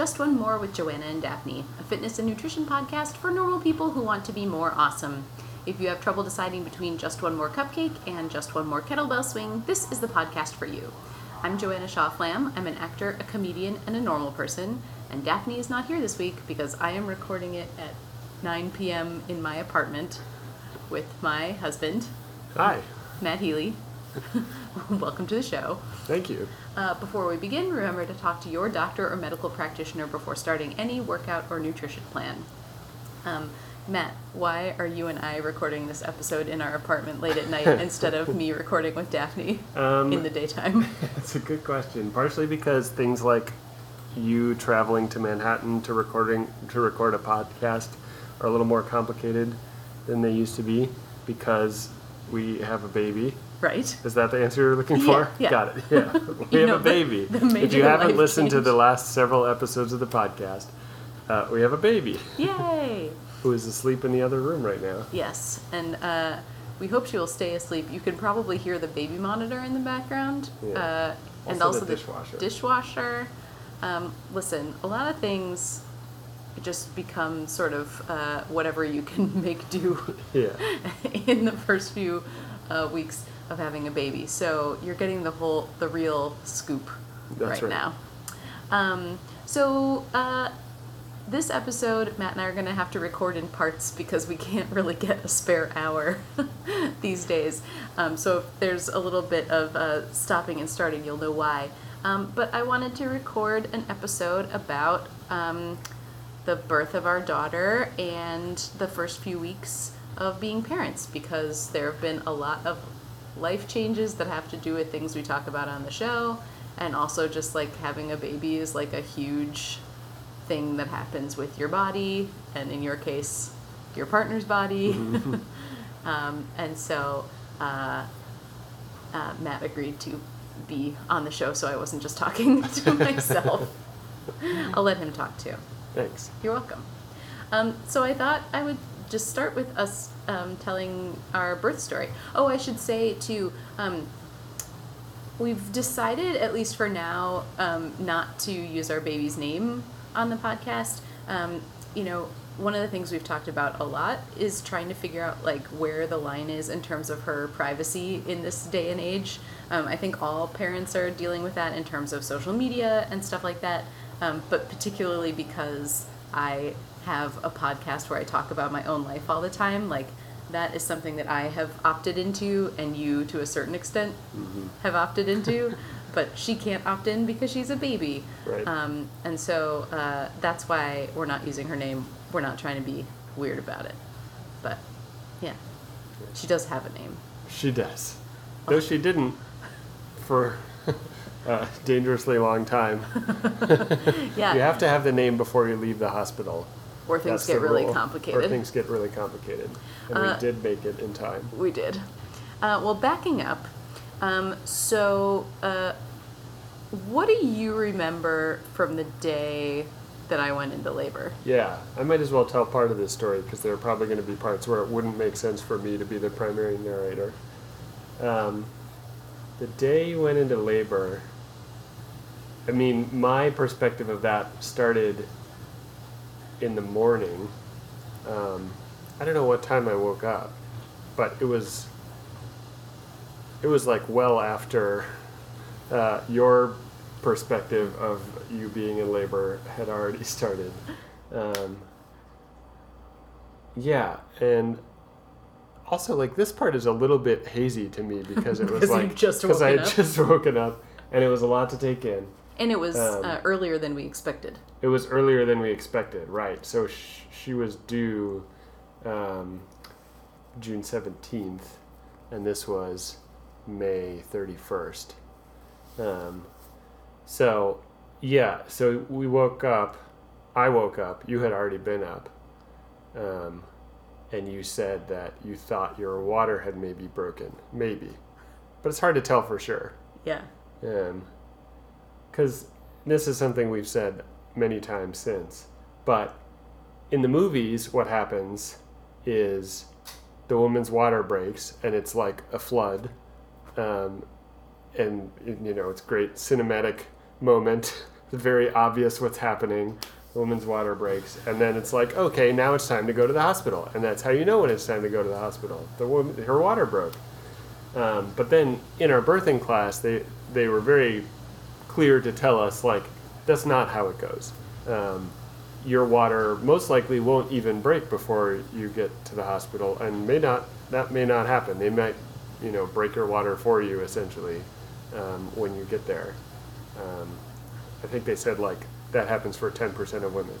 Just One More with Joanna and Daphne, a fitness and nutrition podcast for normal people who want to be more awesome. If you have trouble deciding between Just One More Cupcake and Just One More Kettlebell Swing, this is the podcast for you. I'm Joanna Shaw Flam. I'm an actor, a comedian, and a normal person. And Daphne is not here this week because I am recording it at 9 p.m. in my apartment with my husband, Hi. Matt Healy. Welcome to the show. Thank you. Uh, before we begin, remember to talk to your doctor or medical practitioner before starting any workout or nutrition plan. Um, Matt, why are you and I recording this episode in our apartment late at night instead of me recording with Daphne Um, in the daytime? It's a good question. Partially because things like you traveling to Manhattan to recording to record a podcast are a little more complicated than they used to be because we have a baby. Right? Is that the answer you're looking Yeah, for? yeah. Got it. Yeah. We have know, a baby. the if major you haven't listened to the last several episodes of the podcast, uh, we have a baby Yay! who is asleep in the other room right now. Yes, and uh, we hope she will stay asleep. You can probably hear the baby monitor in the background, Yeah. uh, and Also also the dishwasher. dishwasher. Um, listen, a lot of things just become sort of uh, whatever you can make do Yeah. in the first few uh, weeks of having a baby. So you're getting the whole, the real scoop right, right. now. Um, so uh, this episode, Matt and I are going to have to record in parts because we can't really get a spare hour these days. Um, so if there's a little bit of uh, stopping and starting, you'll know why. Um, but I wanted to record an episode about um, the birth of our daughter and the first few weeks of being parents because there have been a lot of life changes that have to do with things we talk about on the show. And also just like having a baby is like a huge thing that happens with your body and in your case your partner's body. Um, and so uh, uh, matt agreed to be on the show so i wasn't just talking to myself. I'll let him talk too. Thanks. you're welcome. Um, so I thought I would just start with us um, telling our birth story. Oh, I should say too. Um, we've decided, at least for now, um, not to use our baby's name on the podcast. Um, you know, one of the things we've talked about a lot is trying to figure out like where the line is in terms of her privacy in this day and age. Um, I think all parents are dealing with that in terms of social media and stuff like that. Um, but particularly because I have a podcast where I talk about my own life all the time, like that is something that I have opted into, and you, to a certain extent, have opted into. but she can't opt in because she's a baby. Right. Um, and so uh, that's why we're not using her name. We're not trying to be weird about it. But yeah, she does have a name. She does. Though she didn't for a dangerously long time. Yeah. You have to have the name before you leave the hospital. Or things That's get the really rule. complicated. Or things get really complicated. And Uh, we did make it in time. We did. Uh, well, backing up, um, so uh, what do you remember from the day that I went into labor? Yeah, I might as well tell part of this story because there are probably going to be parts where it wouldn't make sense for me to be the primary narrator. Um, the day you went into labor, I mean, my perspective of that started in the morning. Um, I don't know what time I woke up, but it was it was like well after uh, your perspective of you being in labor had already started. Um, yeah, and also like this part is a little bit hazy to me because it was like just because I had up. just woken up and it was a lot to take in. And it was Um, uh, earlier than we expected. It was earlier than we expected, right? So sh- she was due um, June seventeenth, and this was May thirty first. Um, so yeah, so we woke up. I woke up. You had already been up, um, and you said that you thought your water had maybe broken, maybe, but it's hard to tell for sure. Yeah. Because this is something we've said many times since. But in the movies, what happens is the woman's water breaks and it's like a flood. Um, and, you know, it's great cinematic moment very obvious what's happening. The woman's water breaks, and then it's like, okay, now it's time to go to the hospital, and that's how you know when it's time to go to the hospital. The woman, her water broke. Um, but then in our birthing class, they they were very clear to tell us like that's not how it goes. Um, your water most likely won't even break before you get to the hospital, and may not that may not happen. They might, you know, break your water for you essentially um, when you get there. Um, I think they said like that happens for ten percent of women.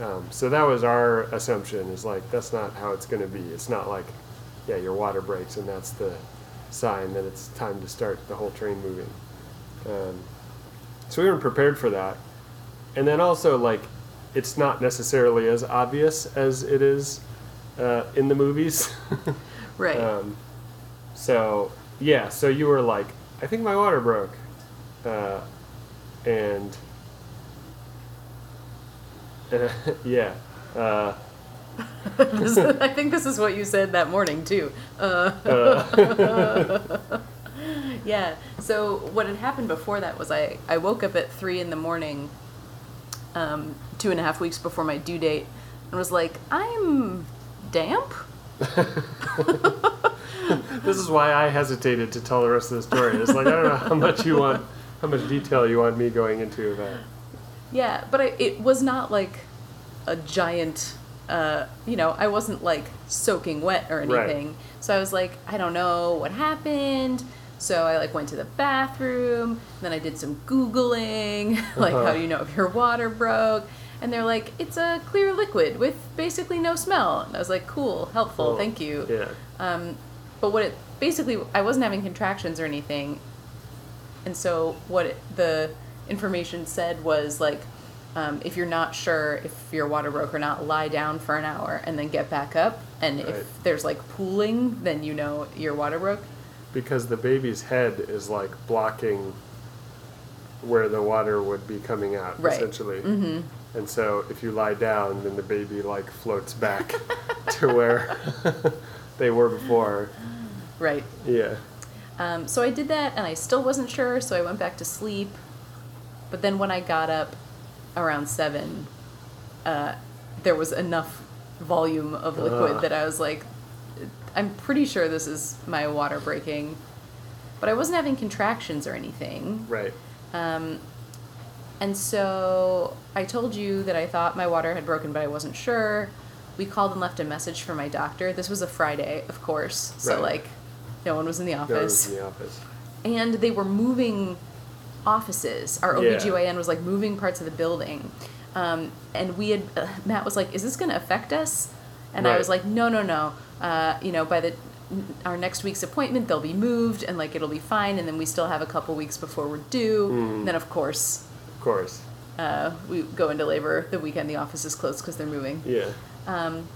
Um, so that was our assumption is like that's not how it's going to be. It's not like yeah your water breaks and that's the sign that it's time to start the whole train moving. So we weren't prepared for that. And then also, like, it's not necessarily as obvious as it is uh, in the movies. Right. um, so, yeah, so you were like, I think my water broke. Uh, and, uh, yeah. Uh, I think this is what you said that morning too. Yeah. So what had happened before that was I I woke up at three in the morning, um, two and a half weeks before my due date, and was like, I'm damp. this is why I hesitated to tell the rest of the story. It's like, I don't know how much you want, how much detail you want me going into that. Yeah, but I, it was not like a giant. Uh, you know, I wasn't like soaking wet or anything. Right. anything. So I was like, I don't know what happened. So I like went to the bathroom. Then I did some googling, like Uh-huh. how do you know if your water broke? And they're like, it's a clear liquid with basically no smell. And I was like, cool, helpful, Oh, thank you. Yeah. Um, but what it basically, I wasn't having contractions or anything, and so what it, the information said was like, um, if you're not sure if your water broke or not, lie down for an hour and then get back up. And Right. if there's like pooling, then you know your water broke. Because the baby's head is like blocking where the water would be coming out, Right. essentially. Mm-hmm. And so if you lie down, then the baby like floats back to where they were before. Right. Yeah. Um, so I did that, and I still wasn't sure, so I went back to sleep. But then when I got up around seven, uh, there was enough volume of liquid Ugh. that I was like, I'm pretty sure this is my water breaking. But I wasn't having contractions or anything. Right. Um, and so I told you that I thought my water had broken, but I wasn't sure. We called and left a message for my doctor. This was a Friday, of course, so Right. like no one was in the office. No, in the office. and they were moving offices. Our Yeah. OBGYN was like moving parts of the building. Um, and we had, uh, Matt was like, is this going to affect us? And I was like, no, no, no. Uh, you know, by the, our next week's appointment, they'll be moved and like it'll be fine. And then we still have a couple weeks before we're due. Mm. Then, of course, Of course. uh, we go into labor the weekend the office is closed because they're moving. Yeah. Um,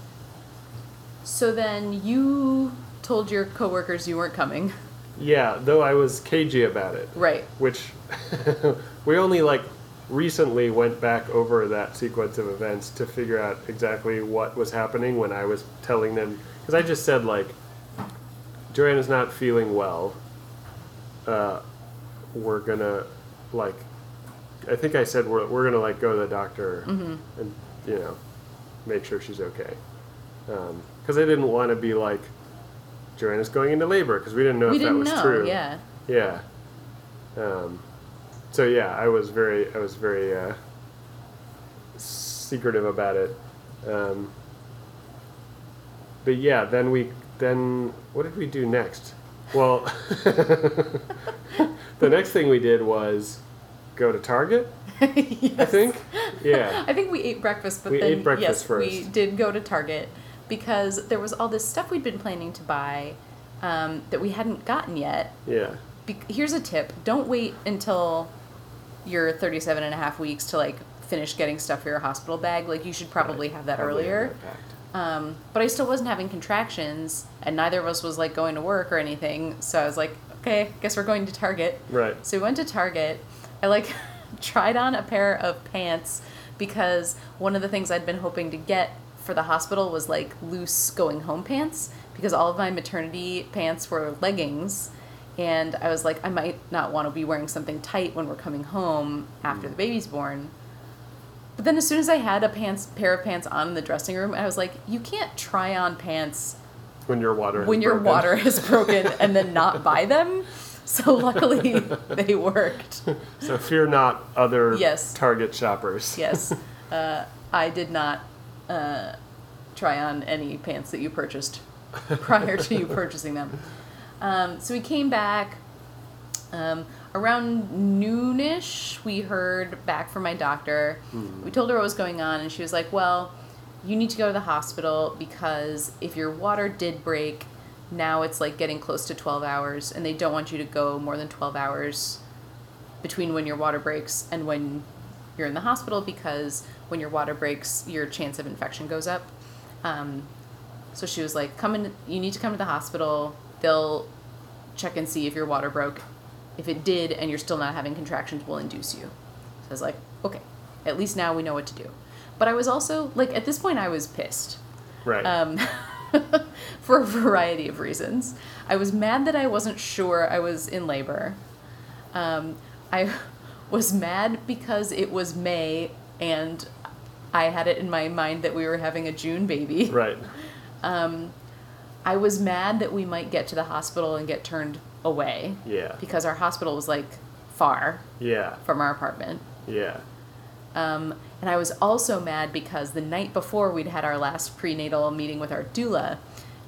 so then you told your coworkers you weren't coming. Yeah, though I was cagey about it. Right. which we only like recently went back over that sequence of events to figure out exactly what was happening when I was telling them because I just said like Joanna's not feeling well. Uh, we're gonna like I think I said we're we're gonna like go to the doctor and you know make sure she's okay because I didn't want to be like Joanna's going into labor because we didn't know we if that didn't was know. true. Yeah. Yeah. Um, so yeah, I was very, I was very uh, secretive about it. Um, but yeah, then we, then what did we do next? Well, the next thing we did was go to Target. I think. Yeah. I think we ate breakfast, but We then ate breakfast yes, we did go to Target because there was all this stuff we'd been planning to buy um, that we hadn't gotten yet. Yeah. Be- here's a tip: don't wait until you're 37 and a half weeks to like finish getting stuff for your hospital bag. Like you should probably have that Probably earlier. Um, but I still wasn't having contractions, and neither of us was like going to work or anything. So I was like, okay, guess we're going to Target. Right. So we went to Target. I like tried on a pair of pants because one of the things I'd been hoping to get for the hospital was like loose going home pants because all of my maternity pants were leggings And I was like, I might not want to be wearing something tight when we're coming home after the baby's born. But then as soon as I had a pants pair of pants on in the dressing room, I was like, you can't try on pants When your water. when your broken. water is broken and then not buy them. So luckily they worked. So fear not other Yes. Target shoppers. Yes, uh, I did not uh, try on any pants that you purchased prior to you purchasing them. Um, so we came back. Um, around noonish, we heard back from my doctor. We told her what was going on, and she was like, "Well, you need to go to the hospital because if your water did break, now it's like getting close to 12 hours, and they don't want you to go more than 12 hours between when your water breaks and when you're in the hospital because when your water breaks, your chance of infection goes up. Um, so she was like, "Come in. You need to come to the hospital. They'll check and see if your water broke. If it did, and you're still not having contractions, we'll induce you." So I was like, "Okay. At least now we know what to do." But I was also like, at this point, I was pissed Right. um, for a variety of reasons. I was mad that I wasn't sure I was in labor. Um, I was mad because it was May and I had it in my mind that we were having a June baby. right. I was mad that we might get to the hospital and get turned away Yeah. because our hospital was like far Yeah. from our apartment. Yeah. Um, and I was also mad because the night before we'd had our last prenatal meeting with our doula,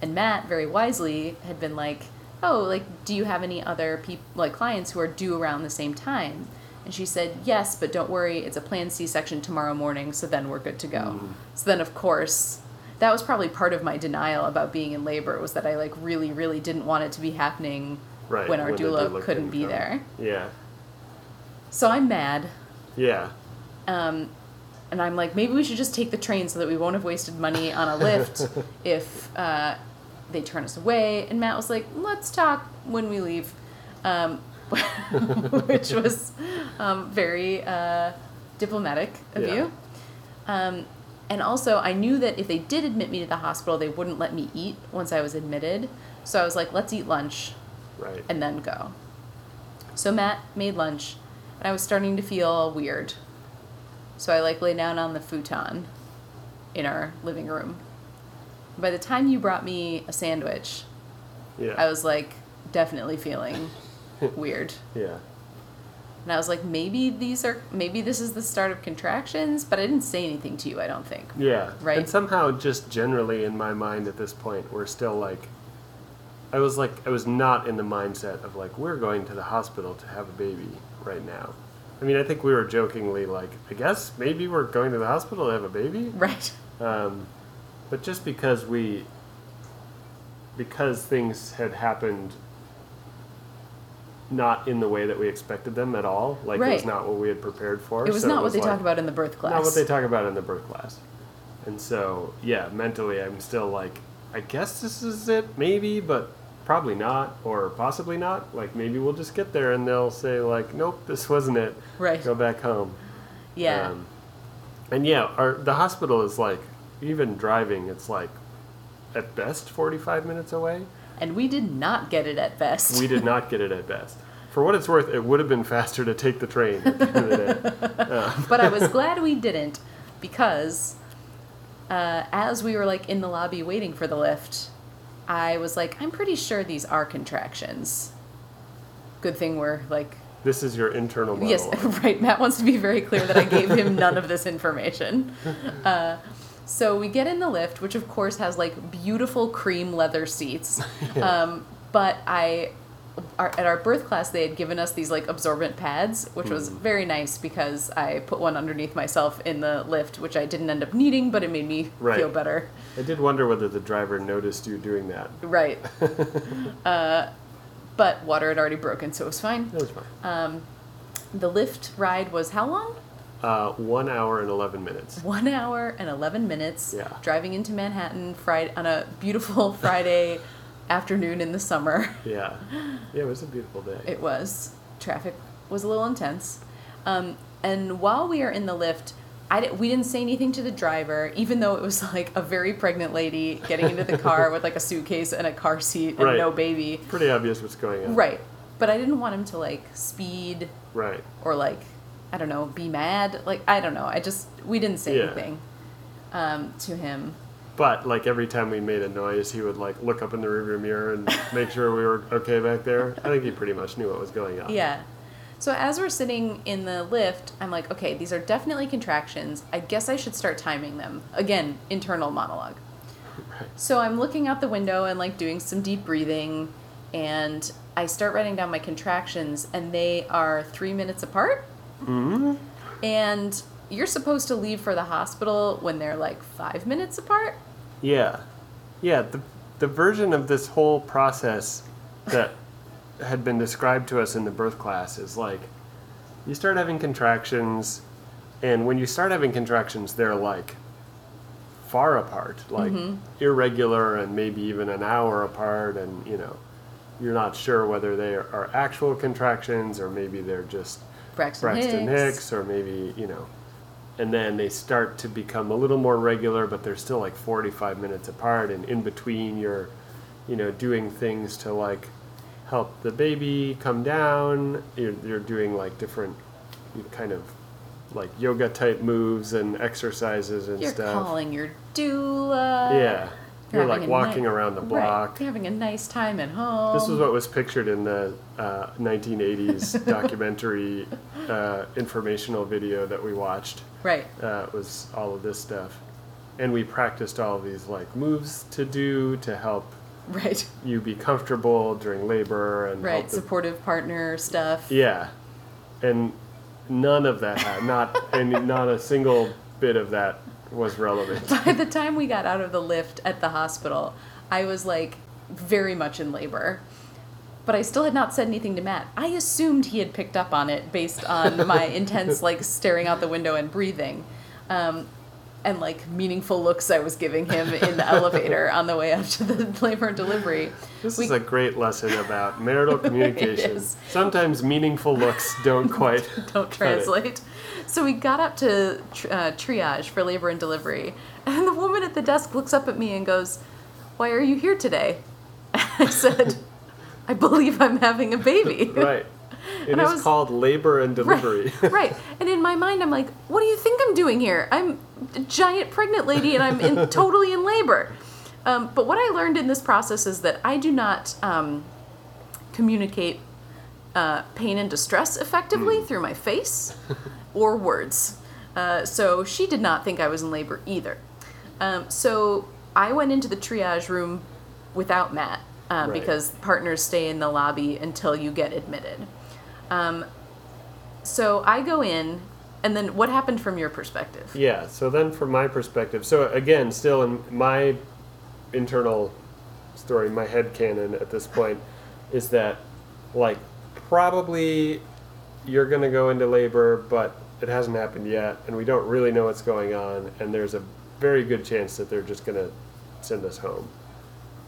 and Matt very wisely had been like, "Oh, like, do you have any other people like clients who are due around the same time?" And she said, "Yes, but don't worry, it's a planned C-section tomorrow morning, so then we're good to go." So then, of course, that was probably part of my denial about being in labor was that I like really, really didn't want it to be happening Right. when our the doula, couldn't be come. there. Yeah. So I'm mad. Yeah. Um, and I'm like, maybe we should just take the train so that we won't have wasted money on a Lyft if uh, they turn us away. And Matt was like, let's talk when we leave, um, which was um, very uh, diplomatic of Yeah. you. And also, I knew that if they did admit me to the hospital, they wouldn't let me eat once I was admitted. So I was like, let's eat lunch Right. and then go. So Matt made lunch, and I was starting to feel weird. So I like lay down on the futon in our living room. By the time you brought me a sandwich, yeah. I was like definitely feeling weird. yeah. And I was like, maybe these are, maybe this is the start of contractions, but I didn't say anything to you, I don't think. Yeah. Right. And somehow, just generally in my mind at this point, we're still like, I was like, I was not in the mindset of like, we're going to the hospital to have a baby right now. I mean, I think we were jokingly like, I guess maybe we're going to the hospital to have a baby. Right. Um, but just because we, because things had happened not in the way that we expected them at all, like it was not what we had prepared for. It was so not what they like- talk about in the birth class. not what they talk about in the birth class. And so, yeah, mentally, I'm still like, I guess this is it, maybe, but probably not, or possibly not. Like, maybe we'll just get there and they'll say, like, nope, this wasn't it. Right. Go back home. yeah. Um, and yeah, our the hospital is like, even driving, it's like, at best, 45 minutes away. And we did not get it at best. We did not get it at best. For what it's worth, it would have been faster to take the train at the end of the day. but I was glad we didn't because uh, as we were like in the lobby waiting for the Lyft, I was like, I'm pretty sure these are contractions. Good thing we're like, This is your internal monologue. yes, right. Matt wants to be very clear that I gave him none of this information. Uh, so we get in the Lyft, which of course has like beautiful cream leather seats. Um, but I, our, at our birth class, they had given us these like absorbent pads, which was Hmm. very nice because I put one underneath myself in the Lyft, which I didn't end up needing, but it made me Right. feel better. I did wonder whether the driver noticed you doing that. Right. uh, but water had already broken, so it was fine. That was fine. Um, the Lyft ride was how long? Uh, one hour and 11 minutes. One hour and 11 minutes Yeah. driving into Manhattan Friday, on a beautiful Friday afternoon in the summer. Yeah. Yeah, it was a beautiful day. It was. Traffic was a little intense. Um, and while we are in the Lyft, I di- we didn't say anything to the driver, even though it was like a very pregnant lady getting into the car with like a suitcase and a car seat and Right. no baby. Pretty obvious what's going on. Right. but I didn't want him to like speed Right. or like I don't know, be mad. Like I don't know. I just we didn't say Yeah. anything um, to him. But like every time we made a noise, he would like look up in the rearview mirror and make sure we were okay back there. I think he pretty much knew what was going on. Yeah. So as we're sitting in the Lyft, I'm like, okay, these are definitely contractions. I guess I should start timing them. Again, internal monologue. Right. So I'm looking out the window and like doing some deep breathing, and I start writing down my contractions, and they are three minutes apart. Hmm And you're supposed to leave for the hospital when they're like five minutes apart. Yeah. Yeah. The the version of this whole process that had been described to us in the birth class is like you start having contractions, and when you start having contractions, they're like far apart, like irregular and maybe even an hour apart, and you know, you're not sure whether they are, are actual contractions or maybe they're just Braxton, Braxton Hicks. Hicks. or maybe you know, and then they start to become a little more regular, but they're still like 45 minutes apart, and in between you're, you know, doing things to like help the baby come down. You're, you're doing like different kind of like yoga type moves and exercises and You're stuff. calling your doula. yeah, you're having like a walking ni- around the Right. block. Having a nice time at home. This is what was pictured in the uh, 1980s documentary uh, informational video that we watched. Right. Uh, was all of this stuff, and we practiced all of these like moves to do to help Right. you be comfortable during labor and Right. help the- Supportive partner stuff. yeah, and none of that not and not a single bit of that was relevant. By the time we got out of the Lyft at the hospital, I was like very much in labor. But I still had not said anything to Matt. I assumed he had picked up on it based on my intense, like, staring out the window and breathing. Um, and, like, meaningful looks I was giving him in the elevator on the way up to the labor and delivery. This We- is a great lesson about marital communication. Sometimes meaningful looks don't quite don't translate. So we got up to uh, triage for labor and delivery, and the woman at the desk looks up at me and goes, "Why are you here today?" I said, "I believe I'm having a baby." Right. It And is was- called labor and delivery. Right, right. And in my mind, I'm like, "What do you think I'm doing here? I'm a giant pregnant lady, and I'm in, totally in labor." Um, but what I learned in this process is that I do not um, communicate uh, pain and distress effectively through my face or words. Uh, so she did not think I was in labor either. Um, so I went into the triage room without Matt uh, Right. because partners stay in the lobby until you get admitted. Um, so I go in, and then what happened from your perspective? Yeah, so then from my perspective, so again, still in my internal story, my head canon at this point is that like probably you're going to go into labor, but it hasn't happened yet and we don't really know what's going on and there's a very good chance that they're just going to send us home.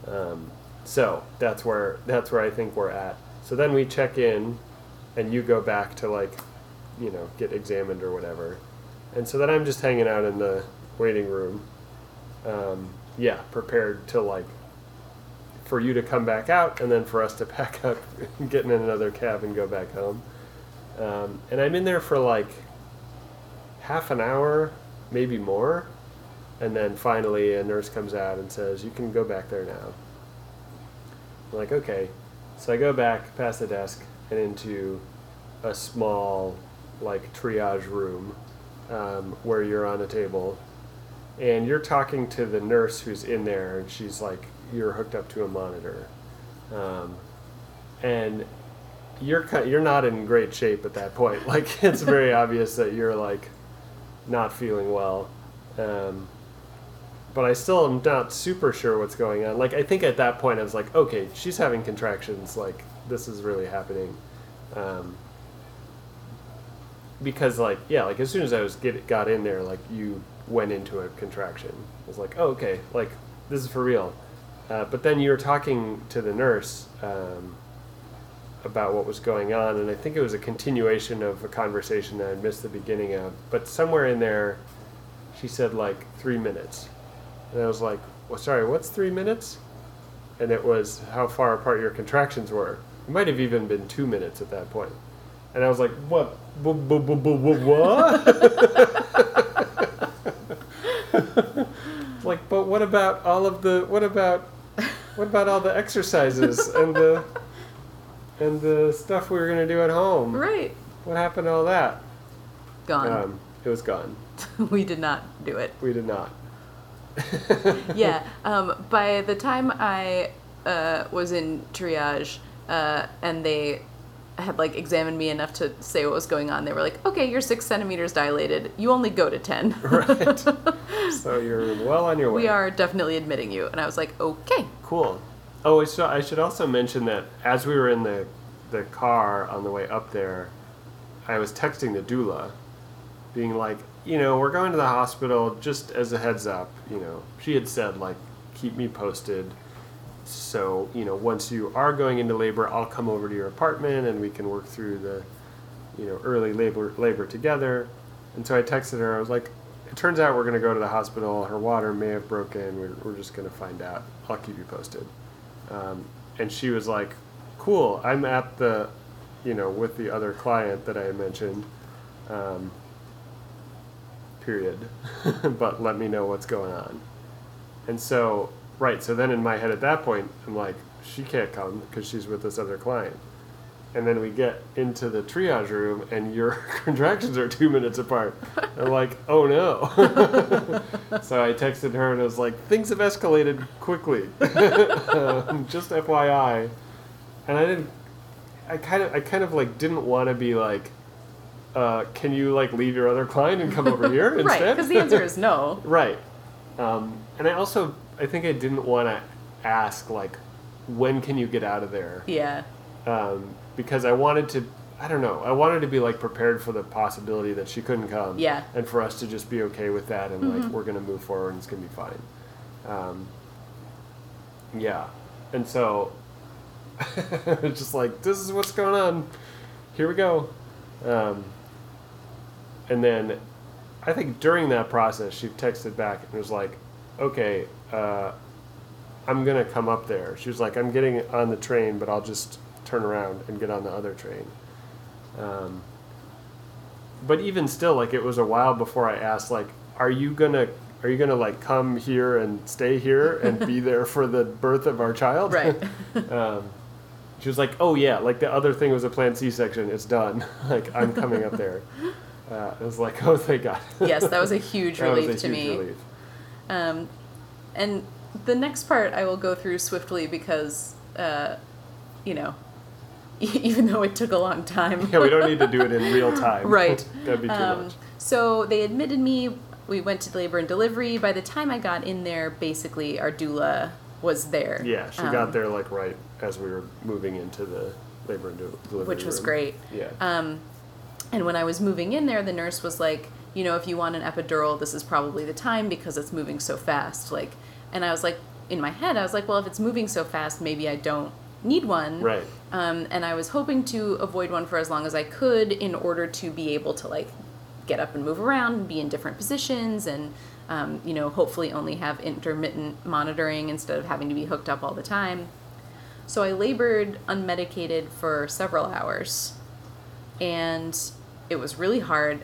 Um, so that's where that's where I think we're at. So then we check in and you go back to like you know, get examined or whatever. And so then I'm just hanging out in the waiting room. Um, yeah, prepared to like for you to come back out and then for us to pack up, and get in another cab and go back home. Um, and I'm in there for like half an hour, maybe more. And then finally, a nurse comes out and says, You can go back there now. I'm like, okay. So I go back past the desk and into a small, like, triage room um, where you're on a table and you're talking to the nurse who's in there and she's like, you're hooked up to a monitor. Um, and you're you're not in great shape at that point. Like it's very obvious that you're like not feeling well. Um, but I still am not super sure what's going on. Like I think at that point I was like, okay, she's having contractions. Like this is really happening. Um, because like yeah, like as soon as I was get got in there, like you went into a contraction. I was like, oh okay, like this is for real. Uh, but then you were talking to the nurse um, about what was going on, and I think it was a continuation of a conversation that I missed the beginning of. But somewhere in there, she said like three minutes, and I was like, "Well, sorry, what's three minutes?" And it was how far apart your contractions were. It might have even been two minutes at that point. And I was like, what? What? like, but what about all of the, what about, what about all the exercises and the, and the stuff we were going to do at home? Right. What happened to all that? Gone. Um, it was gone. we did not do it. We did not. yeah. Um, by the time I uh, was in triage uh, and they had like examined me enough to say what was going on, they were like, "Okay, you're six centimeters dilated. You only go to ten. right. So you're well on your way. we are definitely admitting you." And I was like, "Okay." Cool. Oh, I should, I should also mention that as we were in the, the car on the way up there, I was texting the doula, being like, you know, we're going to the hospital just as a heads up. You know, she had said, like, keep me posted. So, you know, once you are going into labor, I'll come over to your apartment and we can work through the, you know, early labor, labor together. And so I texted her, I was like, it turns out we're going to go to the hospital. Her water may have broken. We're, we're just going to find out. I'll keep you posted. Um, and she was like, cool. I'm at the, you know, with the other client that I mentioned. Um, period. but let me know what's going on. And so, right, so then in my head at that point, I'm like, she can't come because she's with this other client. And then we get into the triage room, and your contractions are two minutes apart. I'm like, oh no. so I texted her and I was like, things have escalated quickly. um, just FYI. And I didn't, I kind of, I kind of like didn't want to be like, uh, can you like leave your other client and come over here right. instead? Because the answer is no. Right. Um, and I also, I think I didn't want to ask, like, when can you get out of there? Yeah. Um, because I wanted to, I don't know, I wanted to be, like, prepared for the possibility that she couldn't come. Yeah. And for us to just be okay with that and, like, we're going to move forward and it's going to be fine. Um, yeah. And so, just like, this is what's going on. Here we go. Um, and then I think during that process, she texted back and was like, okay, uh, I'm going to come up there. She was like, I'm getting on the train, but I'll just turn around and get on the other train. Um, but even still, like, it was a while before I asked, like, are you going to. Are you gonna like come here and stay here and be there for the birth of our child? Right. um, she was like, "Oh yeah, like the other thing was a planned C-section. It's done. like I'm coming up there." Uh, I was like, "Oh, thank God." yes, that was a huge relief a to huge me. relief. Um, and the next part I will go through swiftly because, uh, you know, even though it took a long time. Yeah, we don't need to do it in real time. Right. That'd be too Um, much. so they admitted me. We went to labor and delivery. By the time I got in there, basically our doula was there. Yeah, she Um, got there like right as we were moving into the labor and del- delivery which was room. great. Yeah. Um, and when I was moving in there, the nurse was like, you know, if you want an epidural, this is probably the time because it's moving so fast. Like, and I was like, in my head, I was like, well, if it's moving so fast, maybe I don't need one. right. Um, and I was hoping to avoid one for as long as I could in order to be able to like get up and move around and be in different positions and um, you know hopefully only have intermittent monitoring instead of having to be hooked up all the time. So I labored unmedicated for several hours, and it was really hard,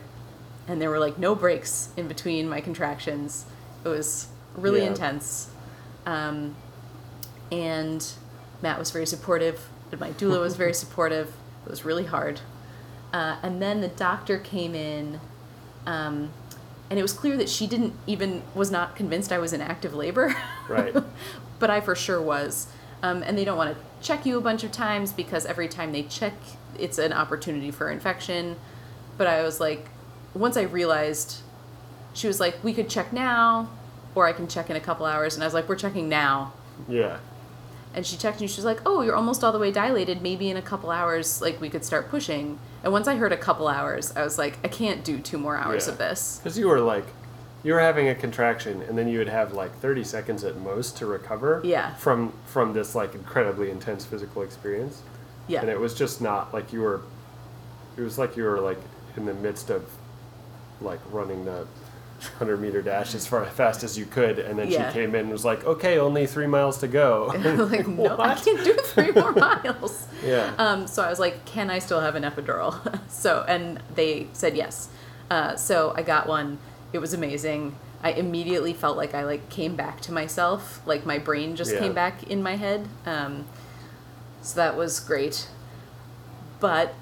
and there were like no breaks in between my contractions. It was really Yeah. intense. Um, and Matt was very supportive, my doula was very supportive. It was really hard. Uh, and then the doctor came in, um, and it was clear that she didn't even was not convinced I was in active labor. Right. but I for sure was. Um, and they don't want to check you a bunch of times because every time they check, it's an opportunity for infection. But I was like, once I realized, she was like, we could check now, or I can check in a couple hours. And I was like, we're checking now. Yeah. And she checked and she was like, "Oh, you're almost all the way dilated. Maybe in a couple hours, like we could start pushing." And once I heard a couple hours, I was like, "I can't do two more hours Yeah. of this." Because you were like, you were having a contraction, and then you would have like 30 seconds at most to recover. Yeah. From from this like incredibly intense physical experience. Yeah, And it was just not like you were. It was like you were like in the midst of, like running the hundred meter dash as far fast as you could, and then Yeah. she came in and was like, "Okay, only three miles to go." like, no, I can't do three more miles. yeah. Um, so I was like, can I still have an epidural? so, and they said yes. Uh, so I got one. It was amazing. I immediately felt like I like came back to myself. Like my brain just Yeah. came back in my head. Um, so that was great. But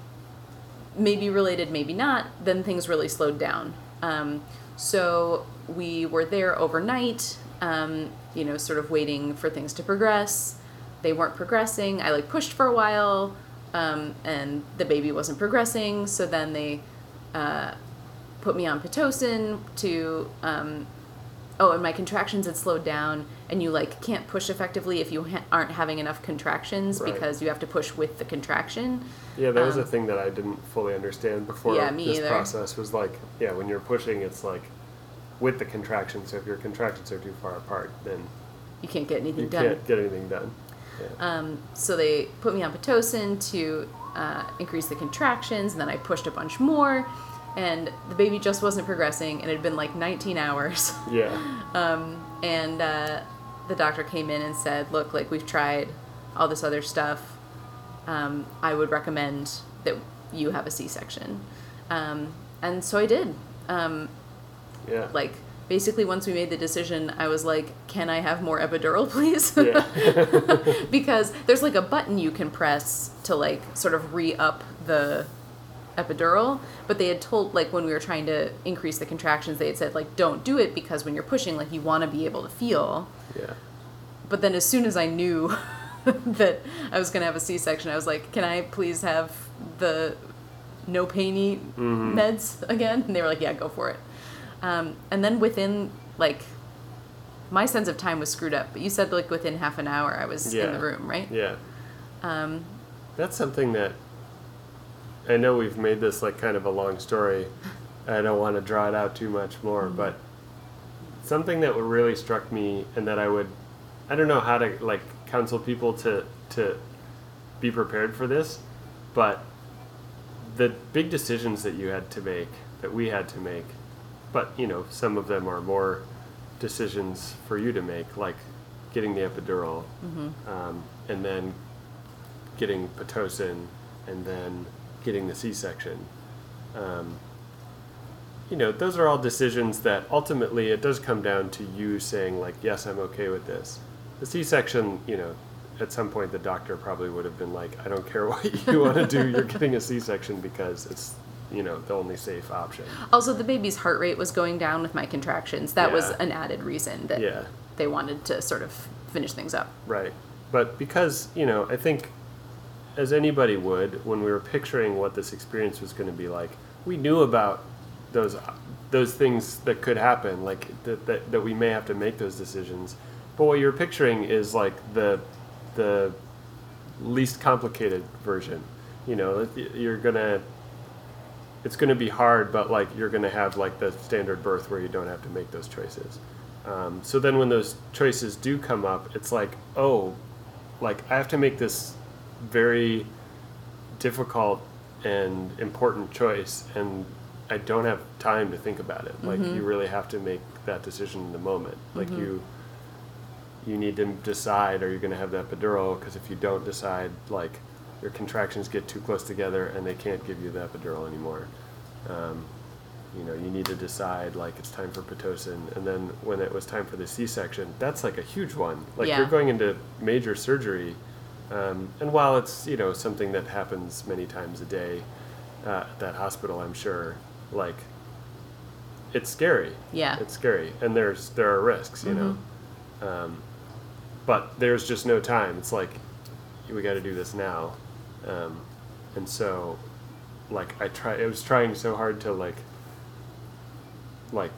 maybe related, maybe not. Then things really slowed down. Um, so we were there overnight. Um, you know, sort of waiting for things to progress. They weren't progressing. I like pushed for a while, um, and the baby wasn't progressing. So then they uh, put me on pitocin to. Um, oh, and my contractions had slowed down, and you like can't push effectively if you ha- aren't having enough contractions Right. because you have to push with the contraction. Yeah, that was a Um, thing that I didn't fully understand before Yeah, me this either. process. Was like, yeah, when you're pushing, it's like with the contractions. So if your contractions are too far apart, then You can't get anything you done. can't get anything done. Yeah. Um, so they put me on pitocin to uh, increase the contractions, and then I pushed a bunch more, and the baby just wasn't progressing, and it had been like 19 hours. yeah. um, and uh, the doctor came in and said, "Look, like we've tried all this other stuff. Um, I would recommend that you have a C-section." Um, and so I did. Um, Yeah. like basically, once we made the decision, I was like, "Can I have more epidural, please?" because there's like a button you can press to like sort of re-up the epidural but they had told like when we were trying to increase the contractions they had said like don't do it because when you're pushing like you want to be able to feel yeah. but then as soon as i knew that i was going to have a c-section i was like can i please have the no painy Mhm. meds again and they were like yeah go for it um, and then within like my sense of time was screwed up but you said like within half an hour i was in the room right Yeah. um, That's something that I know we've made this like kind of a long story. I don't want to draw it out too much more, Mm-hmm. but something that really struck me and that I would I don't know how to like counsel people to to be prepared for this, but the big decisions that you had to make, that we had to make, but you know, some of them are more decisions for you to make, like getting the epidural, um, and then getting pitocin, and then getting the C-section. Um, you know, those are all decisions that ultimately it does come down to you saying like, yes, I'm okay with this. The C-section, you know, at some point the doctor probably would have been like, I don't care what you want to do, you're getting a C-section because it's, you know, the only safe option. Also, the baby's heart rate was going down with my contractions. That was an added reason that Yeah. they wanted to sort of finish things up. Right. But because, you know, I think as anybody would, when we were picturing what this experience was going to be like, we knew about those those things that could happen, like that, that, that we may have to make those decisions. But what you're picturing is like the the least complicated version. You know, you're gonna it's gonna be hard, but like you're gonna have like the standard birth where you don't have to make those choices. Um, so then when those choices do come up, it's like, oh, like I have to make this very difficult and important choice, and I don't have time to think about it. Like you really have to make that decision in the moment. Like you, you need to decide: are you going to have the epidural? Because if you don't decide, like your contractions get too close together, and they can't give you the epidural anymore. Um, you know, you need to decide like it's time for pitocin, and then when it was time for the C-section, that's like a huge one. Like Yeah. you're going into major surgery, um, and while it's you know something that happens many times a day uh, at that hospital, I'm sure, like it's scary. Yeah. it's scary, and there's there are risks, you know. Um, but there's just no time. It's like we got to do this now, um, and so like I try. I was trying so hard to like like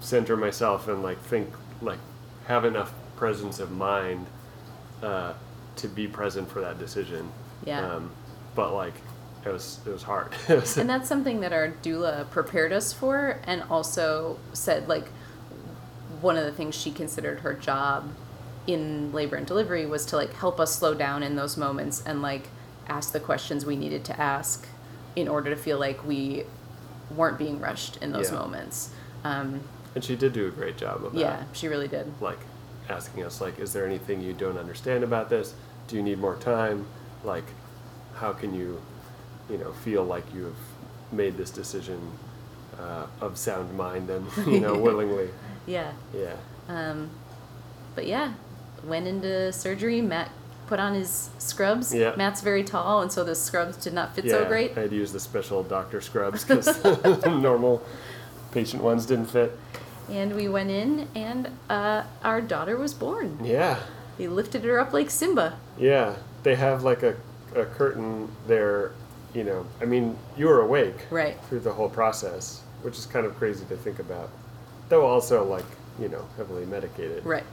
center myself and like think like have enough presence of mind uh, to be present for that decision. Yeah. Um, but like it was it was hard. It was- And that's something that our doula prepared us for and also said like one of the things she considered her job in labor and delivery was to like help us slow down in those moments and like ask the questions we needed to ask in order to feel like we weren't being rushed in those Yeah. moments. Um, And she did do a great job of that. yeah, she really did. Like asking us, like, is there anything you don't understand about this? Do you need more time? Like, how can you, you know, feel like you have made this decision uh, of sound mind and you know willingly? Yeah. Yeah. Um, but yeah, went into surgery. Matt put on his scrubs. Yeah. Matt's very tall, and so the scrubs did not fit so Yeah, great. I had to use the special doctor scrubs because normal patient ones didn't fit. And we went in, and uh, our daughter was born. Yeah. He lifted her up like Simba. Yeah, they have like a, a curtain there, you know. I mean, you were awake Right. through the whole process, which is kind of crazy to think about. Though also, like, you know, heavily medicated. Right.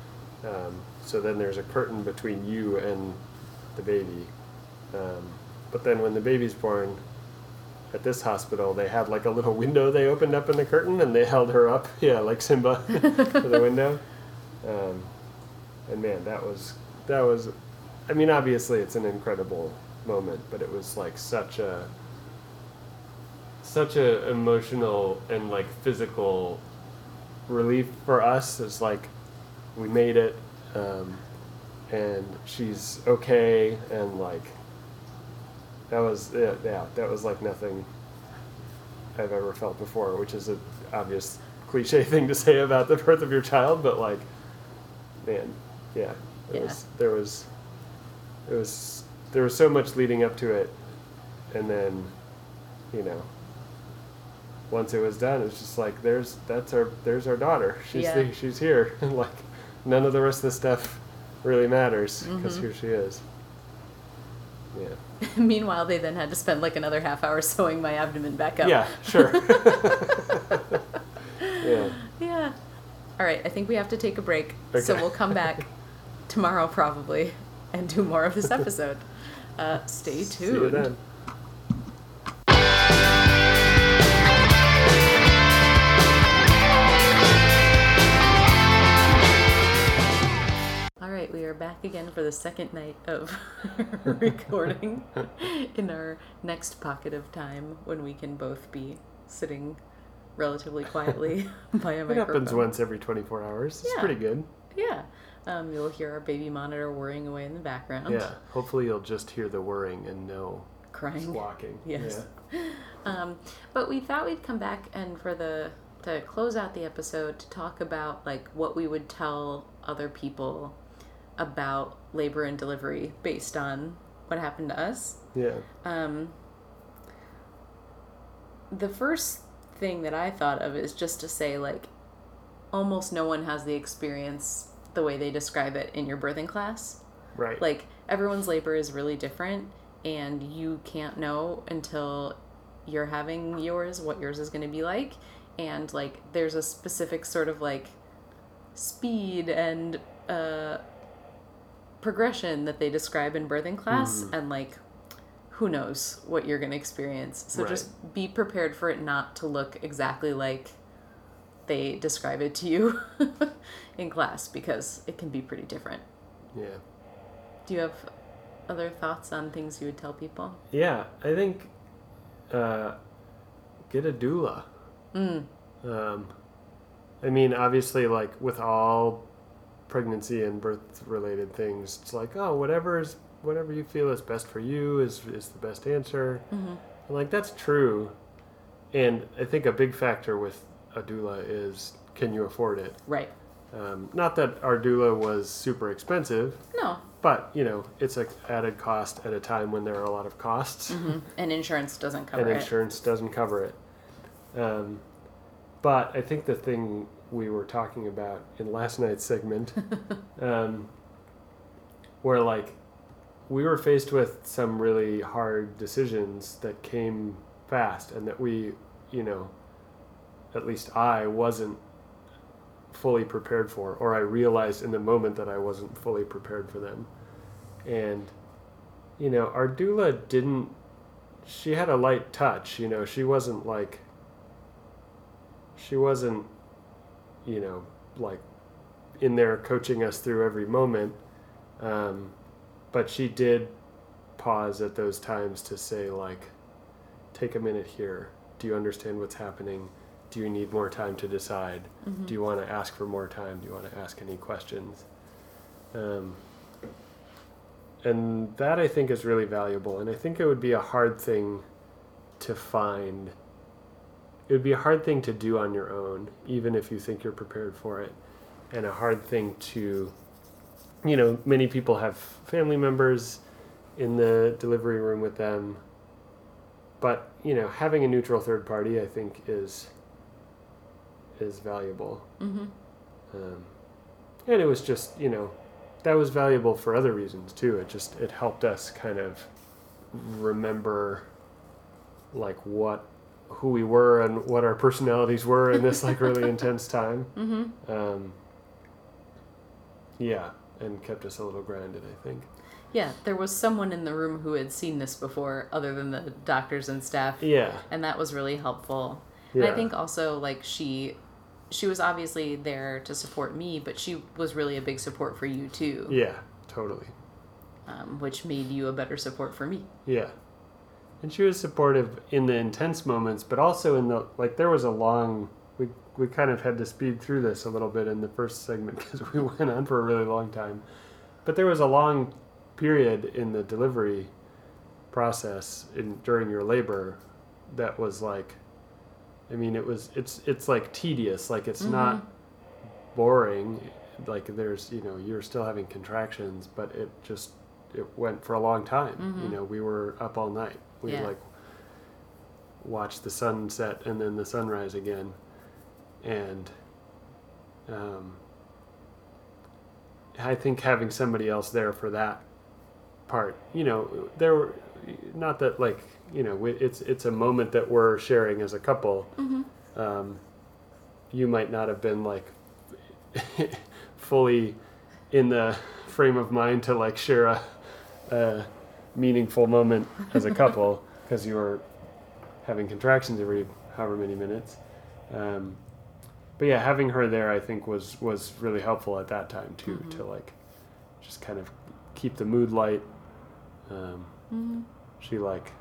Um, so then there's a curtain between you and the baby. Um, but then when the baby's born, at this hospital, they had like a little window they opened up in the curtain and they held her up, yeah, like Simba, to the window. Um, and man, that was that was. I mean, obviously, it's an incredible moment, but it was like such a such a emotional and like physical relief for us. It's like we made it, um, and she's okay, and like that was yeah, yeah, that was like nothing I've ever felt before, which is an obvious cliche thing to say about the birth of your child, but like, man, yeah, it Yeah. was there was it was there was so much leading up to it, and then, you know. Once it was done, it's just like there's that's our there's our daughter. She's Yeah. the, she's here. and like none of the rest of the stuff really matters because Mhm. here she is. Yeah. Meanwhile, they then had to spend like another half hour sewing my abdomen back up. Yeah, sure. yeah. Yeah. All right, I think we have to take a break. So Okay. we'll come back tomorrow probably and do more of this episode. Uh, stay tuned. See you then. All right, we are back again for the second night of recording in our next pocket of time when we can both be sitting relatively quietly by a It microphone. happens once every 24 hours. It's Yeah. pretty good. Yeah. Um, you'll hear our baby monitor whirring away in the background. Yeah. Hopefully you'll just hear the whirring and no Crying. squawking. Yes. Um, but we thought we'd come back and for the to close out the episode to talk about like what we would tell other people about labor and delivery based on what happened to us. Yeah. Um, the first thing that I thought of is just to say like almost no one has the experience the way they describe it in your birthing class Right. like everyone's labor is really different and you can't know until you're having yours what yours is going to be like and like there's a specific sort of like speed and uh progression that they describe in birthing class Mhm. and like who knows what you're going to experience so Right. just be prepared for it not to look exactly like they describe it to you in class because it can be pretty different yeah. do you have other thoughts on things you would tell people? Yeah. I think uh, get a doula. Mm. Um, I mean, obviously, like with all pregnancy and birth related things, it's like, oh, whatever's whatever you feel is best for you is is the best answer. Mm-hmm. And like that's true. And I think a big factor with a doula is can you afford it? Right. Um, not that our doula was super expensive, No. but you know, it's an added cost at a time when there are a lot of costs hmm And insurance doesn't cover and it. And insurance doesn't cover it. Um, but I think the thing we were talking about in last night's segment, um, where like we were faced with some really hard decisions that came fast, and that we, you know, at least I wasn't fully prepared for, or I realized in the moment that I wasn't fully prepared for them. And, you know, our doula didn't she had a light touch, you know, she wasn't like she wasn't you know, like in there coaching us through every moment. Um, but she did pause at those times to say like take a minute here. Do you understand what's happening? Do you need more time to decide? Do you want to ask for more time? Do you want to ask any questions? Um, and that I think is really valuable. And I think it would be a hard thing to find. It would be a hard thing to do on your own, even if you think you're prepared for it, and a hard thing to, you know, many people have family members in the delivery room with them. But you know, having a neutral third party, I think, is is valuable. Mm-hmm. Um, and it was just, you know, that was valuable for other reasons too. It just it helped us kind of remember like what who we were and what our personalities were in this like really intense time. Mm-hmm. Um, yeah, and kept us a little grounded, I think. Yeah, there was someone in the room who had seen this before, other than the doctors and staff, Yeah. and that was really helpful. And Yeah. I think also like she, she was obviously there to support me, but she was really a big support for you too, Yeah, totally. um, which made you a better support for me. Yeah. And she was supportive in the intense moments, but also in the like there was a long we we kind of had to speed through this a little bit in the first segment because we went on for a really long time. But there was a long period in the delivery process in during your labor that was like I mean it was it's it's like tedious, like it's not boring like there's you know you're still having contractions but it just it went for a long time. You know we were up all night. We Yeah. like watched the sunset and then the sunrise again. And um, i think having somebody else there for that part you know there were not that like you know it's it's a moment that we're sharing as a couple um, you might not have been like fully in the frame of mind to like share a, a meaningful moment as a couple because you were having contractions every however many minutes. Um, but yeah, having her there, I think was was really helpful at that time too to like just kind of keep the mood light. Um, Mm-hmm. She like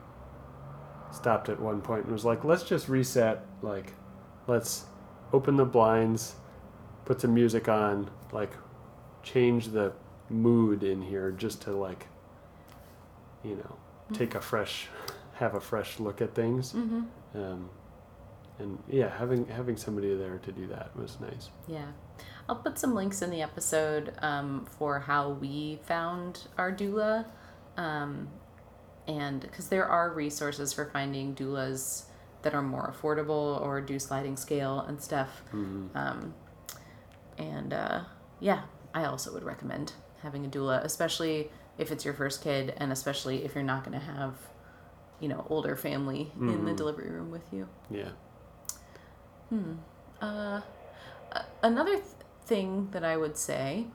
stopped at one point and was like, "Let's just reset. Like, let's open the blinds, put some music on, like, change the mood in here just to like, you know, take a fresh, have a fresh look at things." Mm-hmm. Um, and yeah, having having somebody there to do that was nice. Yeah. I'll put some links in the episode um, for how we found our doula. Um, and because there are resources for finding doulas that are more affordable or do sliding scale and stuff. Um, and uh, yeah, I also would recommend having a doula, especially if it's your first kid and especially if you're not going to have, you know, older family in the Mhm. delivery room with you. Yeah. Uh, another th- thing that I would say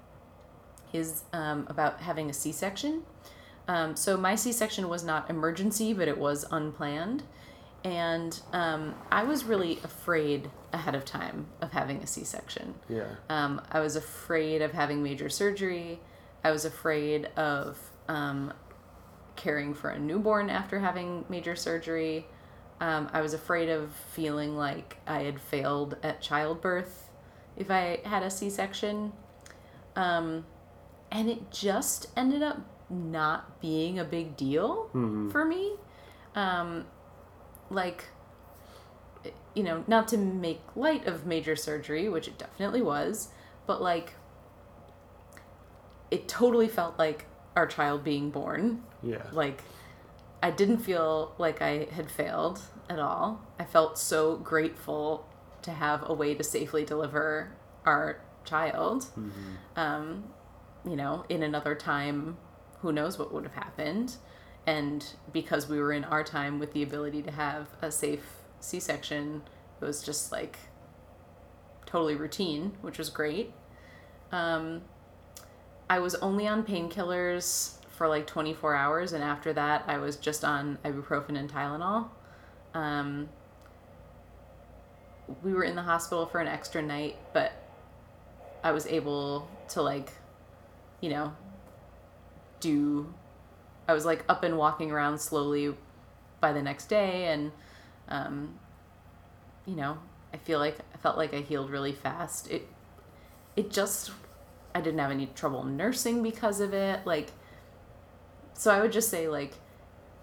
is um, about having a C section. Um, so, my C section was not emergency, but it was unplanned. And um, I was really afraid ahead of time of having a C section. Yeah. Um, I was afraid of having major surgery. I was afraid of um, caring for a newborn after having major surgery. Um, I was afraid of feeling like I had failed at childbirth if I had a C section. Um, and it just ended up not being a big deal Mhm. for me. Um, like, you know, not to make light of major surgery, which it definitely was, but like, it totally felt like our child being born. Yeah. Like, I didn't feel like I had failed at all. I felt so grateful to have a way to safely deliver our child. Um, you know, in another time, who knows what would have happened. And because we were in our time with the ability to have a safe C section, it was just like totally routine, which was great. Um, I was only on painkillers for like 24 hours, and after that, I was just on ibuprofen and Tylenol. Um, we were in the hospital for an extra night, but I was able to like, you know, do. I was like up and walking around slowly by the next day, and, um, you know, I feel like I felt like I healed really fast. It it just I didn't have any trouble nursing because of it. Like so I would just say like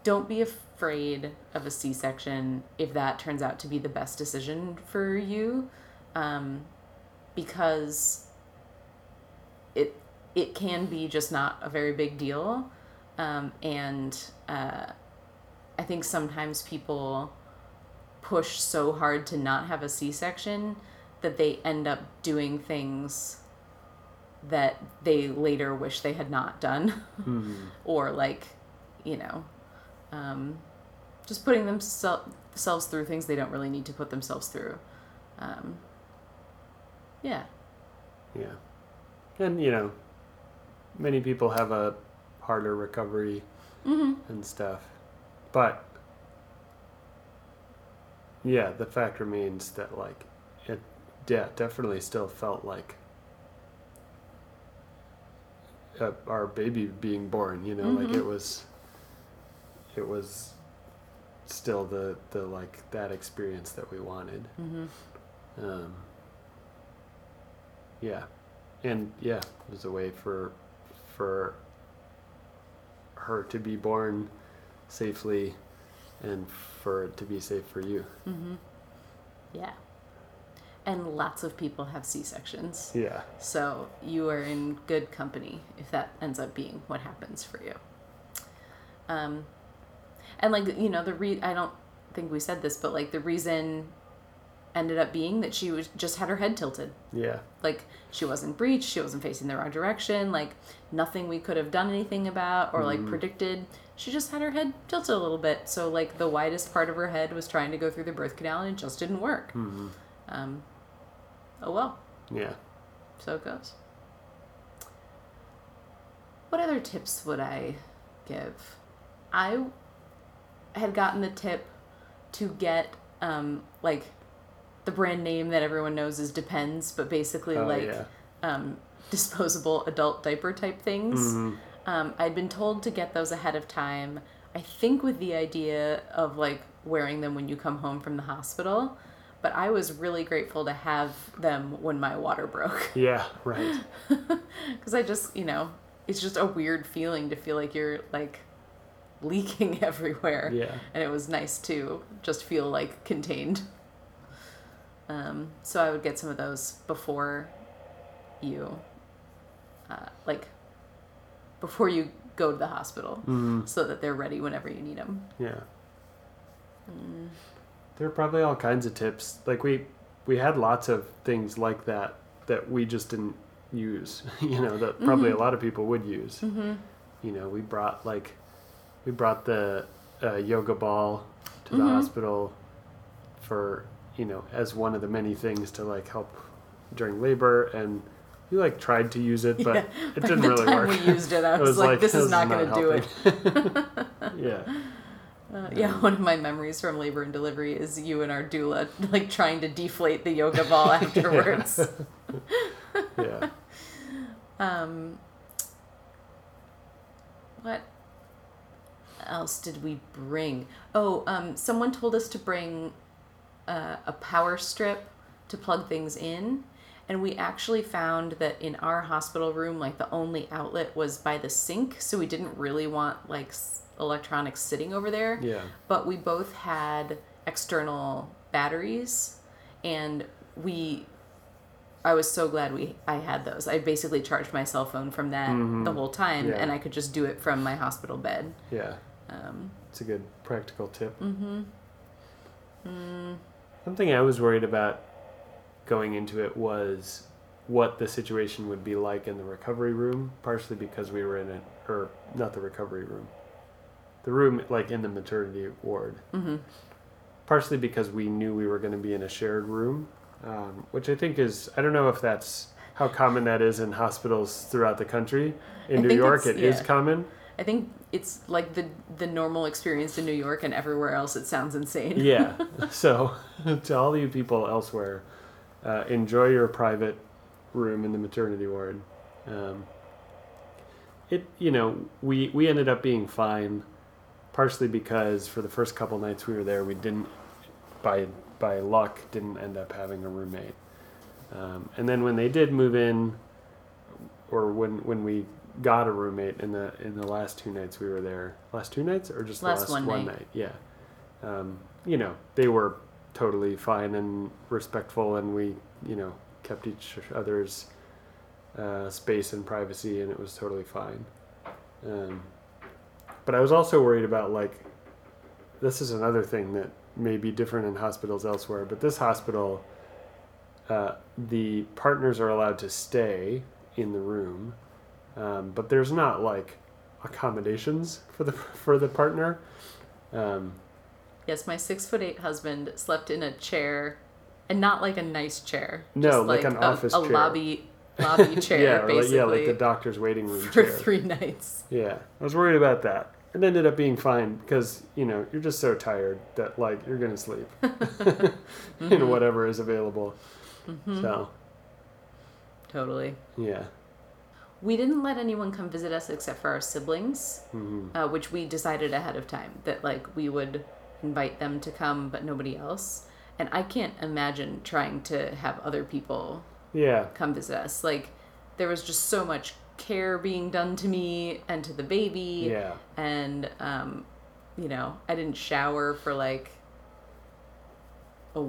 don't be afraid of a C-section if that turns out to be the best decision for you. Um, because it it can be just not a very big deal. Um, and uh, I think sometimes people push so hard to not have a C section that they end up doing things that they later wish they had not done. Mm-hmm. or, like, you know, um, just putting themselves through things they don't really need to put themselves through. Um, yeah. Yeah. And, you know, many people have a harder recovery Mm-hmm. and stuff. But yeah, the fact remains that like it yeah, definitely still felt like uh, our baby being born, you know, like Mhm. it was it was still the the like that experience that we wanted. Mm-hmm. Um, yeah, and yeah, it was a way for for her to be born safely, and for it to be safe for you. Mm-hmm. Yeah. And lots of people have C sections. Yeah, So you are in good company if that ends up being what happens for you. Um, and like you know the re I don't think we said this, but like the reason ended up being that she was just had her head tilted. yeah, Like she wasn't breached, she wasn't facing the wrong direction. Like nothing we could have done anything about or like Mhm. predicted. She just had her head tilted a little bit. So like the widest part of her head was trying to go through the birth canal and it just didn't work. hmm Um, oh well. yeah. So it goes. What other tips would I give? I had gotten the tip to get um, like the brand name that everyone knows is Depends, but basically Oh, like yeah. um, disposable adult diaper type things. Mhm. Um, I'd been told to get those ahead of time. I think with the idea of like wearing them when you come home from the hospital, but I was really grateful to have them when my water broke Yeah, right. because I just you know it's just a weird feeling to feel like you're like leaking everywhere, Yeah. and it was nice to just feel like contained. Um, so I would get some of those before you, uh, like, before you go to the hospital, hmm so that they're ready whenever you need them. Yeah. Mm. There are probably all kinds of tips. Like we we had lots of things like that that we just didn't use. you know, that probably a Mhm. lot of people would use. Mm-hmm. You know, we brought like we brought the uh, yoga ball to the Mhm. hospital for you know as one of the many things to like help during labor and we like tried to use it but Yeah, it didn't the really time work. we used it, I It was, like, "This is not going to do it." yeah. Uh, yeah, one of my memories from labor and delivery is you and our doula like trying to deflate the yoga ball afterwards. Yeah. Um, what else did we bring? Oh, um, someone told us to bring uh, a power strip to plug things in. And we actually found that in our hospital room, like the only outlet was by the sink. So we didn't really want like s- electronics sitting over there. Yeah. But we both had external batteries. And we I was so glad we I had those. I basically charged my cell phone from that Mhm. the whole time, Yeah. and I could just do it from my hospital bed. Yeah. Um, It's a good practical tip. mm-hmm. Mm, Something I was worried about going into it was what the situation would be like in the recovery room, partially because we were in it, or not the recovery room, the room like in the maternity ward, mm-hmm. partially because we knew we were going to be in a shared room, um, which I think is, I don't know if that's how common that is in hospitals throughout the country. In I New York, it is yeah. common. I think it's like the the normal experience in New York and everywhere else. It sounds insane. yeah. So, to all you people elsewhere, uh, enjoy your private room in the maternity ward. Um, it, you know, we we ended up being fine, partially because for the first couple nights we were there, we didn't, by by luck didn't end up having a roommate. Um, and then when they did move in, or when when we got a roommate in the in the last two nights we were there, last two nights or just the Last last one one, night. night, yeah. Um, you know, they were totally fine and respectful, and we you know kept each other's uh, space and privacy, and it was totally fine. Um, but I was also worried about like this is another thing that may be different in hospitals elsewhere, but this hospital, uh, the partners are allowed to stay in the room, um, but there's not like accommodations for the for the partner. Um, Yes, my six foot eight husband slept in a chair, and not like a nice chair. No, just like an a, office a chair. lobby lobby chair, yeah, or like, yeah, like the doctor's waiting room for chair. three nights. Yeah, I was worried about that. It ended up being fine because you know you're just so tired that like you're gonna sleep in whatever is available. Mm-hmm. So Totally. yeah, We didn't let anyone come visit us except for our siblings, hmm uh, which we decided ahead of time that like we would invite them to come, but nobody else. And I can't imagine trying to have other people yeah, come visit us. Like there was just so much care being done to me and to the baby. yeah, and um, you know i didn't shower for like a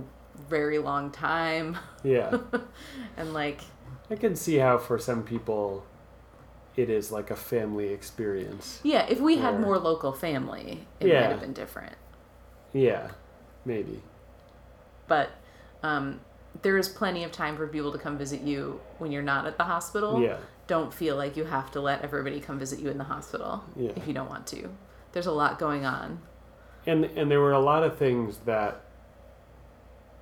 very long time yeah. and like I can see how for some people it is like a family experience. yeah if we had Or- more local family it Yeah. might have been different Yeah, maybe. but um, there is plenty of time for people to come visit you when you're not at the hospital Yeah, don't feel like you have to let everybody come visit you in the hospital Yeah. if you don't want to there's a lot going on and and there were a lot of things that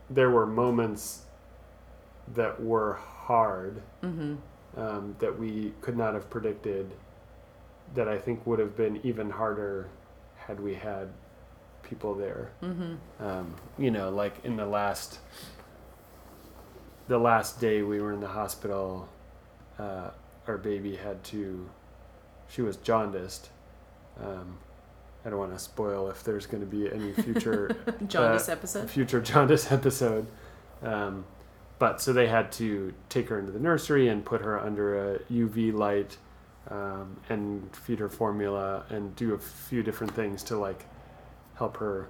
there were moments that were hard mm-hmm. Um, that we could not have predicted that I think would have been even harder had we had people there. Mm-hmm. Um, you know, like in the last the last day we were in the hospital, uh, our baby had to she was jaundiced. Um, I don't want to spoil if there's going to be any future jaundice Uh, episode future jaundice episode. Um, but so they had to take her into the nursery and put her under a UV light um, and feed her formula and do a few different things to like help her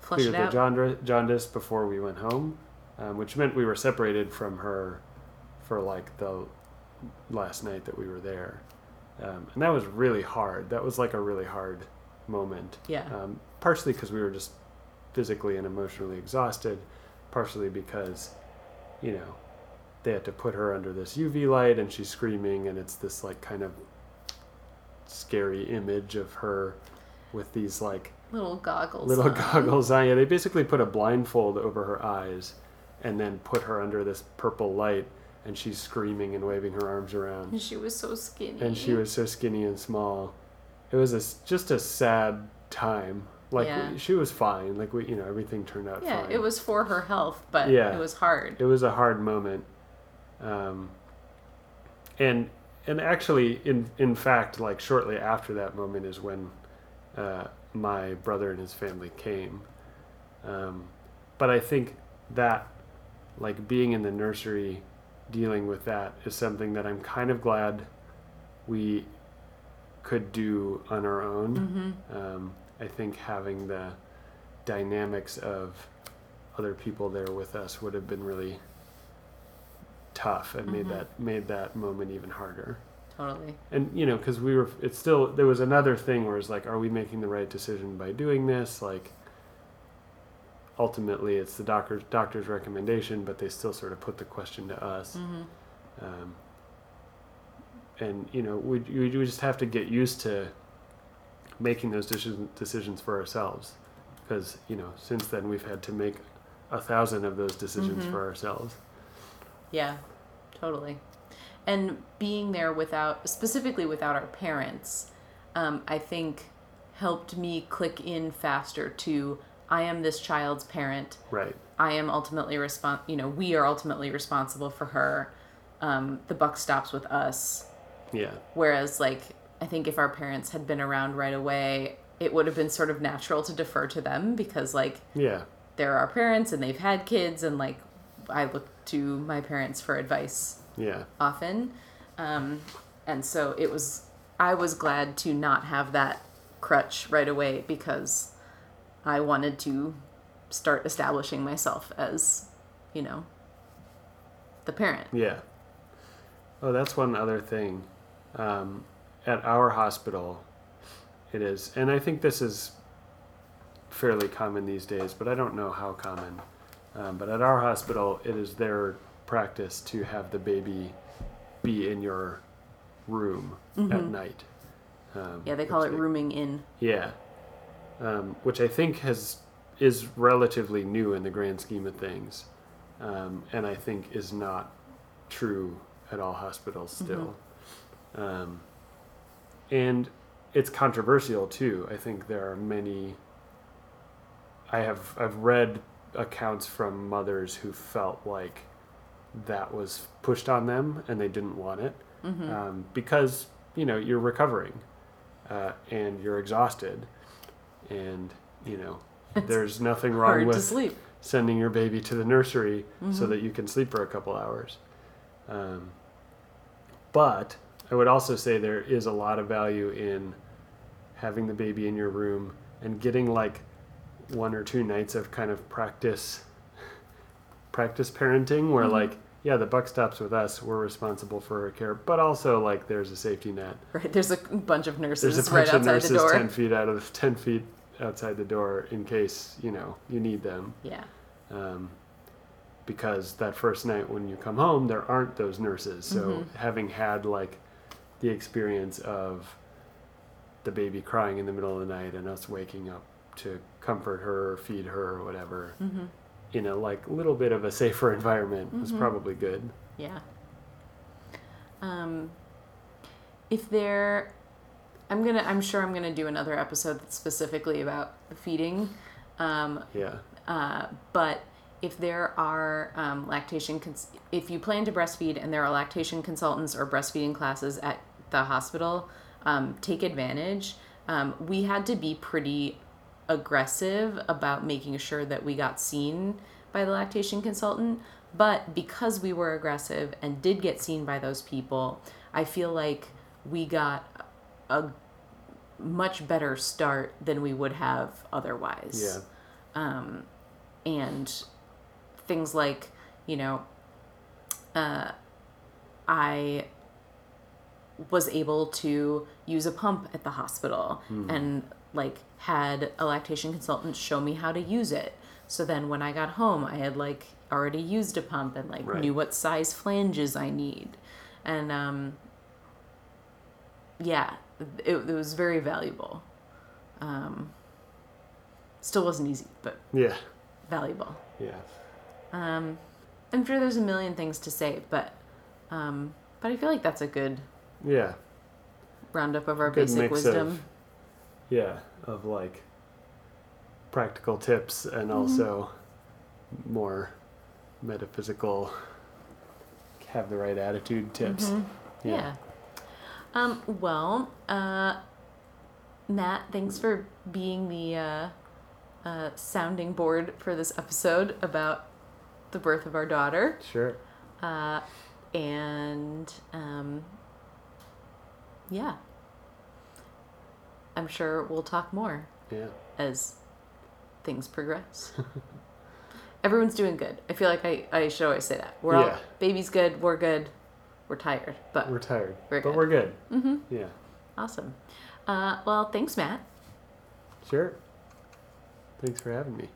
flush clear the jaundice, jaundice before we went home, um, which meant we were separated from her for like the last night that we were there. Um, and that was really hard. That was like a really hard moment yeah um, partially because we were just physically and emotionally exhausted, partially because, you know, they had to put her under this UV light and she's screaming, and it's this like kind of scary image of her with these like little goggles little on. goggles on. Yeah, they basically put a blindfold over her eyes and then put her under this purple light, and she's screaming and waving her arms around And she was so skinny. and she was so skinny and small. It was a just a sad time. Like Yeah. she was fine. Like we, you know, everything turned out Yeah, fine. it was for her health, but Yeah. it was hard. It was a hard moment. Um, and and actually, in in fact, like shortly after that moment is when uh, my brother and his family came. Um, but I think that, like being in the nursery, dealing with that is something that I'm kind of glad we could do on our own. Mm-hmm. Um, I think having the dynamics of other people there with us would have been really tough and made Mhm. that made that moment even harder. Totally. And you know, because we were, it's still there was another thing where it's like, are we making the right decision by doing this? Like, ultimately, it's the doctor's doctor's recommendation, but they still sort of put the question to us. Mm-hmm. Um, and you know, we we just have to get used to making those decisions decisions for ourselves, because you know, since then we've had to make a thousand of those decisions Mhm. for ourselves. Yeah, totally. And being there without, specifically without our parents, um, I think helped me click in faster to I am this child's parent. Right. I am ultimately respon you know, we are ultimately responsible for her. Um, the buck stops with us. Yeah. Whereas, like, I think if our parents had been around right away, it would have been sort of natural to defer to them because, like, Yeah. they're our parents and they've had kids and like I look to my parents for advice Yeah. often. Um, and so it was, I was glad to not have that crutch right away because I wanted to start establishing myself as, you know, the parent. Yeah. Oh, that's one other thing. Um, at our hospital, it is, and I think this is fairly common these days, but I don't know how common. Um, but at our hospital, it is their practice to have the baby be in your room at night. Um, Mm-hmm. Yeah, they call it which rooming in. yeah, um, which I think has is relatively new in the grand scheme of things, um, and I think is not true at all hospitals still. Um, and it's controversial too. I think there are many. I have I've read accounts from mothers who felt like that was pushed on them and they didn't want it um, because you know you're recovering uh, and you're exhausted and you know there's nothing wrong with sending your baby to the nursery so that you can sleep for a couple hours. Um, but I would also say there is a lot of value in having the baby in your room and getting like one or two nights of kind of practice practice parenting where like yeah the buck stops with us we're responsible for her care but also like there's a safety net Right. There's a bunch of nurses there's a right bunch of nurses 10 feet out of 10 feet outside the door in case you know you need them Yeah. um, because that first night when you come home, there aren't those nurses. So Mm-hmm. having had like the experience of the baby crying in the middle of the night and us waking up to comfort her, or feed her, or whatever, Mm-hmm. in a like little bit of a safer environment was probably good. Yeah. Um, if there, I'm gonna, I'm sure I'm gonna do another episode that's specifically about the feeding. Um, Yeah, uh, but if there are um, lactation, cons- if you plan to breastfeed and there are lactation consultants or breastfeeding classes at the hospital, um, take advantage. Um, we had to be pretty aggressive about making sure that we got seen by the lactation consultant. But because we were aggressive and did get seen by those people, I feel like we got a much better start than we would have otherwise yeah, Um, and things like you know uh, i was able to use a pump at the hospital and like had a lactation consultant show me how to use it so then when i got home i had like already used a pump and like Right. knew what size flanges i need and um yeah it, it was very valuable um still wasn't easy but yeah, valuable. yeah. Um, I'm sure there's a million things to say, but um, but I feel like that's a good Yeah, roundup of our Good basic mix wisdom. of- yeah, of like practical tips and also more metaphysical have the right attitude tips. yeah. Um, well, uh, Matt, thanks for being the uh, uh, sounding board for this episode about the birth of our daughter. Sure. Uh, and um, yeah, I'm sure we'll talk more. Yeah. as things progress. Everyone's doing good. I feel like I, I should always say that. We're all baby's good, we're good, we're tired, but We're tired, We're but we're good. Mm-hmm. Yeah. awesome. Uh, well, thanks, Matt. Sure. Thanks for having me.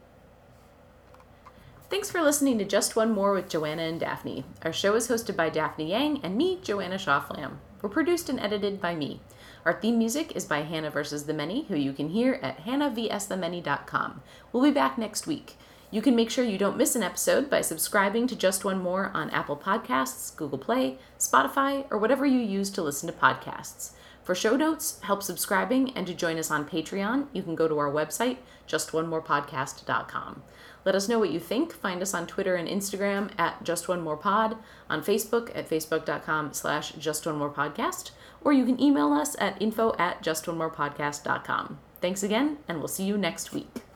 Thanks for listening to Just One More with Joanna and Daphne. Our show is hosted by Daphne Yang and me, Joanna Shawflam. We're produced and edited by me. Our theme music is by Hannah vs. the Many, who you can hear at hannahvsthemany.com. We'll be back next week. You can make sure you don't miss an episode by subscribing to Just One More on Apple Podcasts, Google Play, Spotify, or whatever you use to listen to podcasts. For show notes, help subscribing, and to join us on Patreon, you can go to our website, justonemorepodcast.com. Let us know what you think. Find us on Twitter and Instagram at Just One More Pod, on Facebook at facebook.com slash Just One More Podcast, or you can email us at info at justonemorepodcast.com. Thanks again, and we'll see you next week.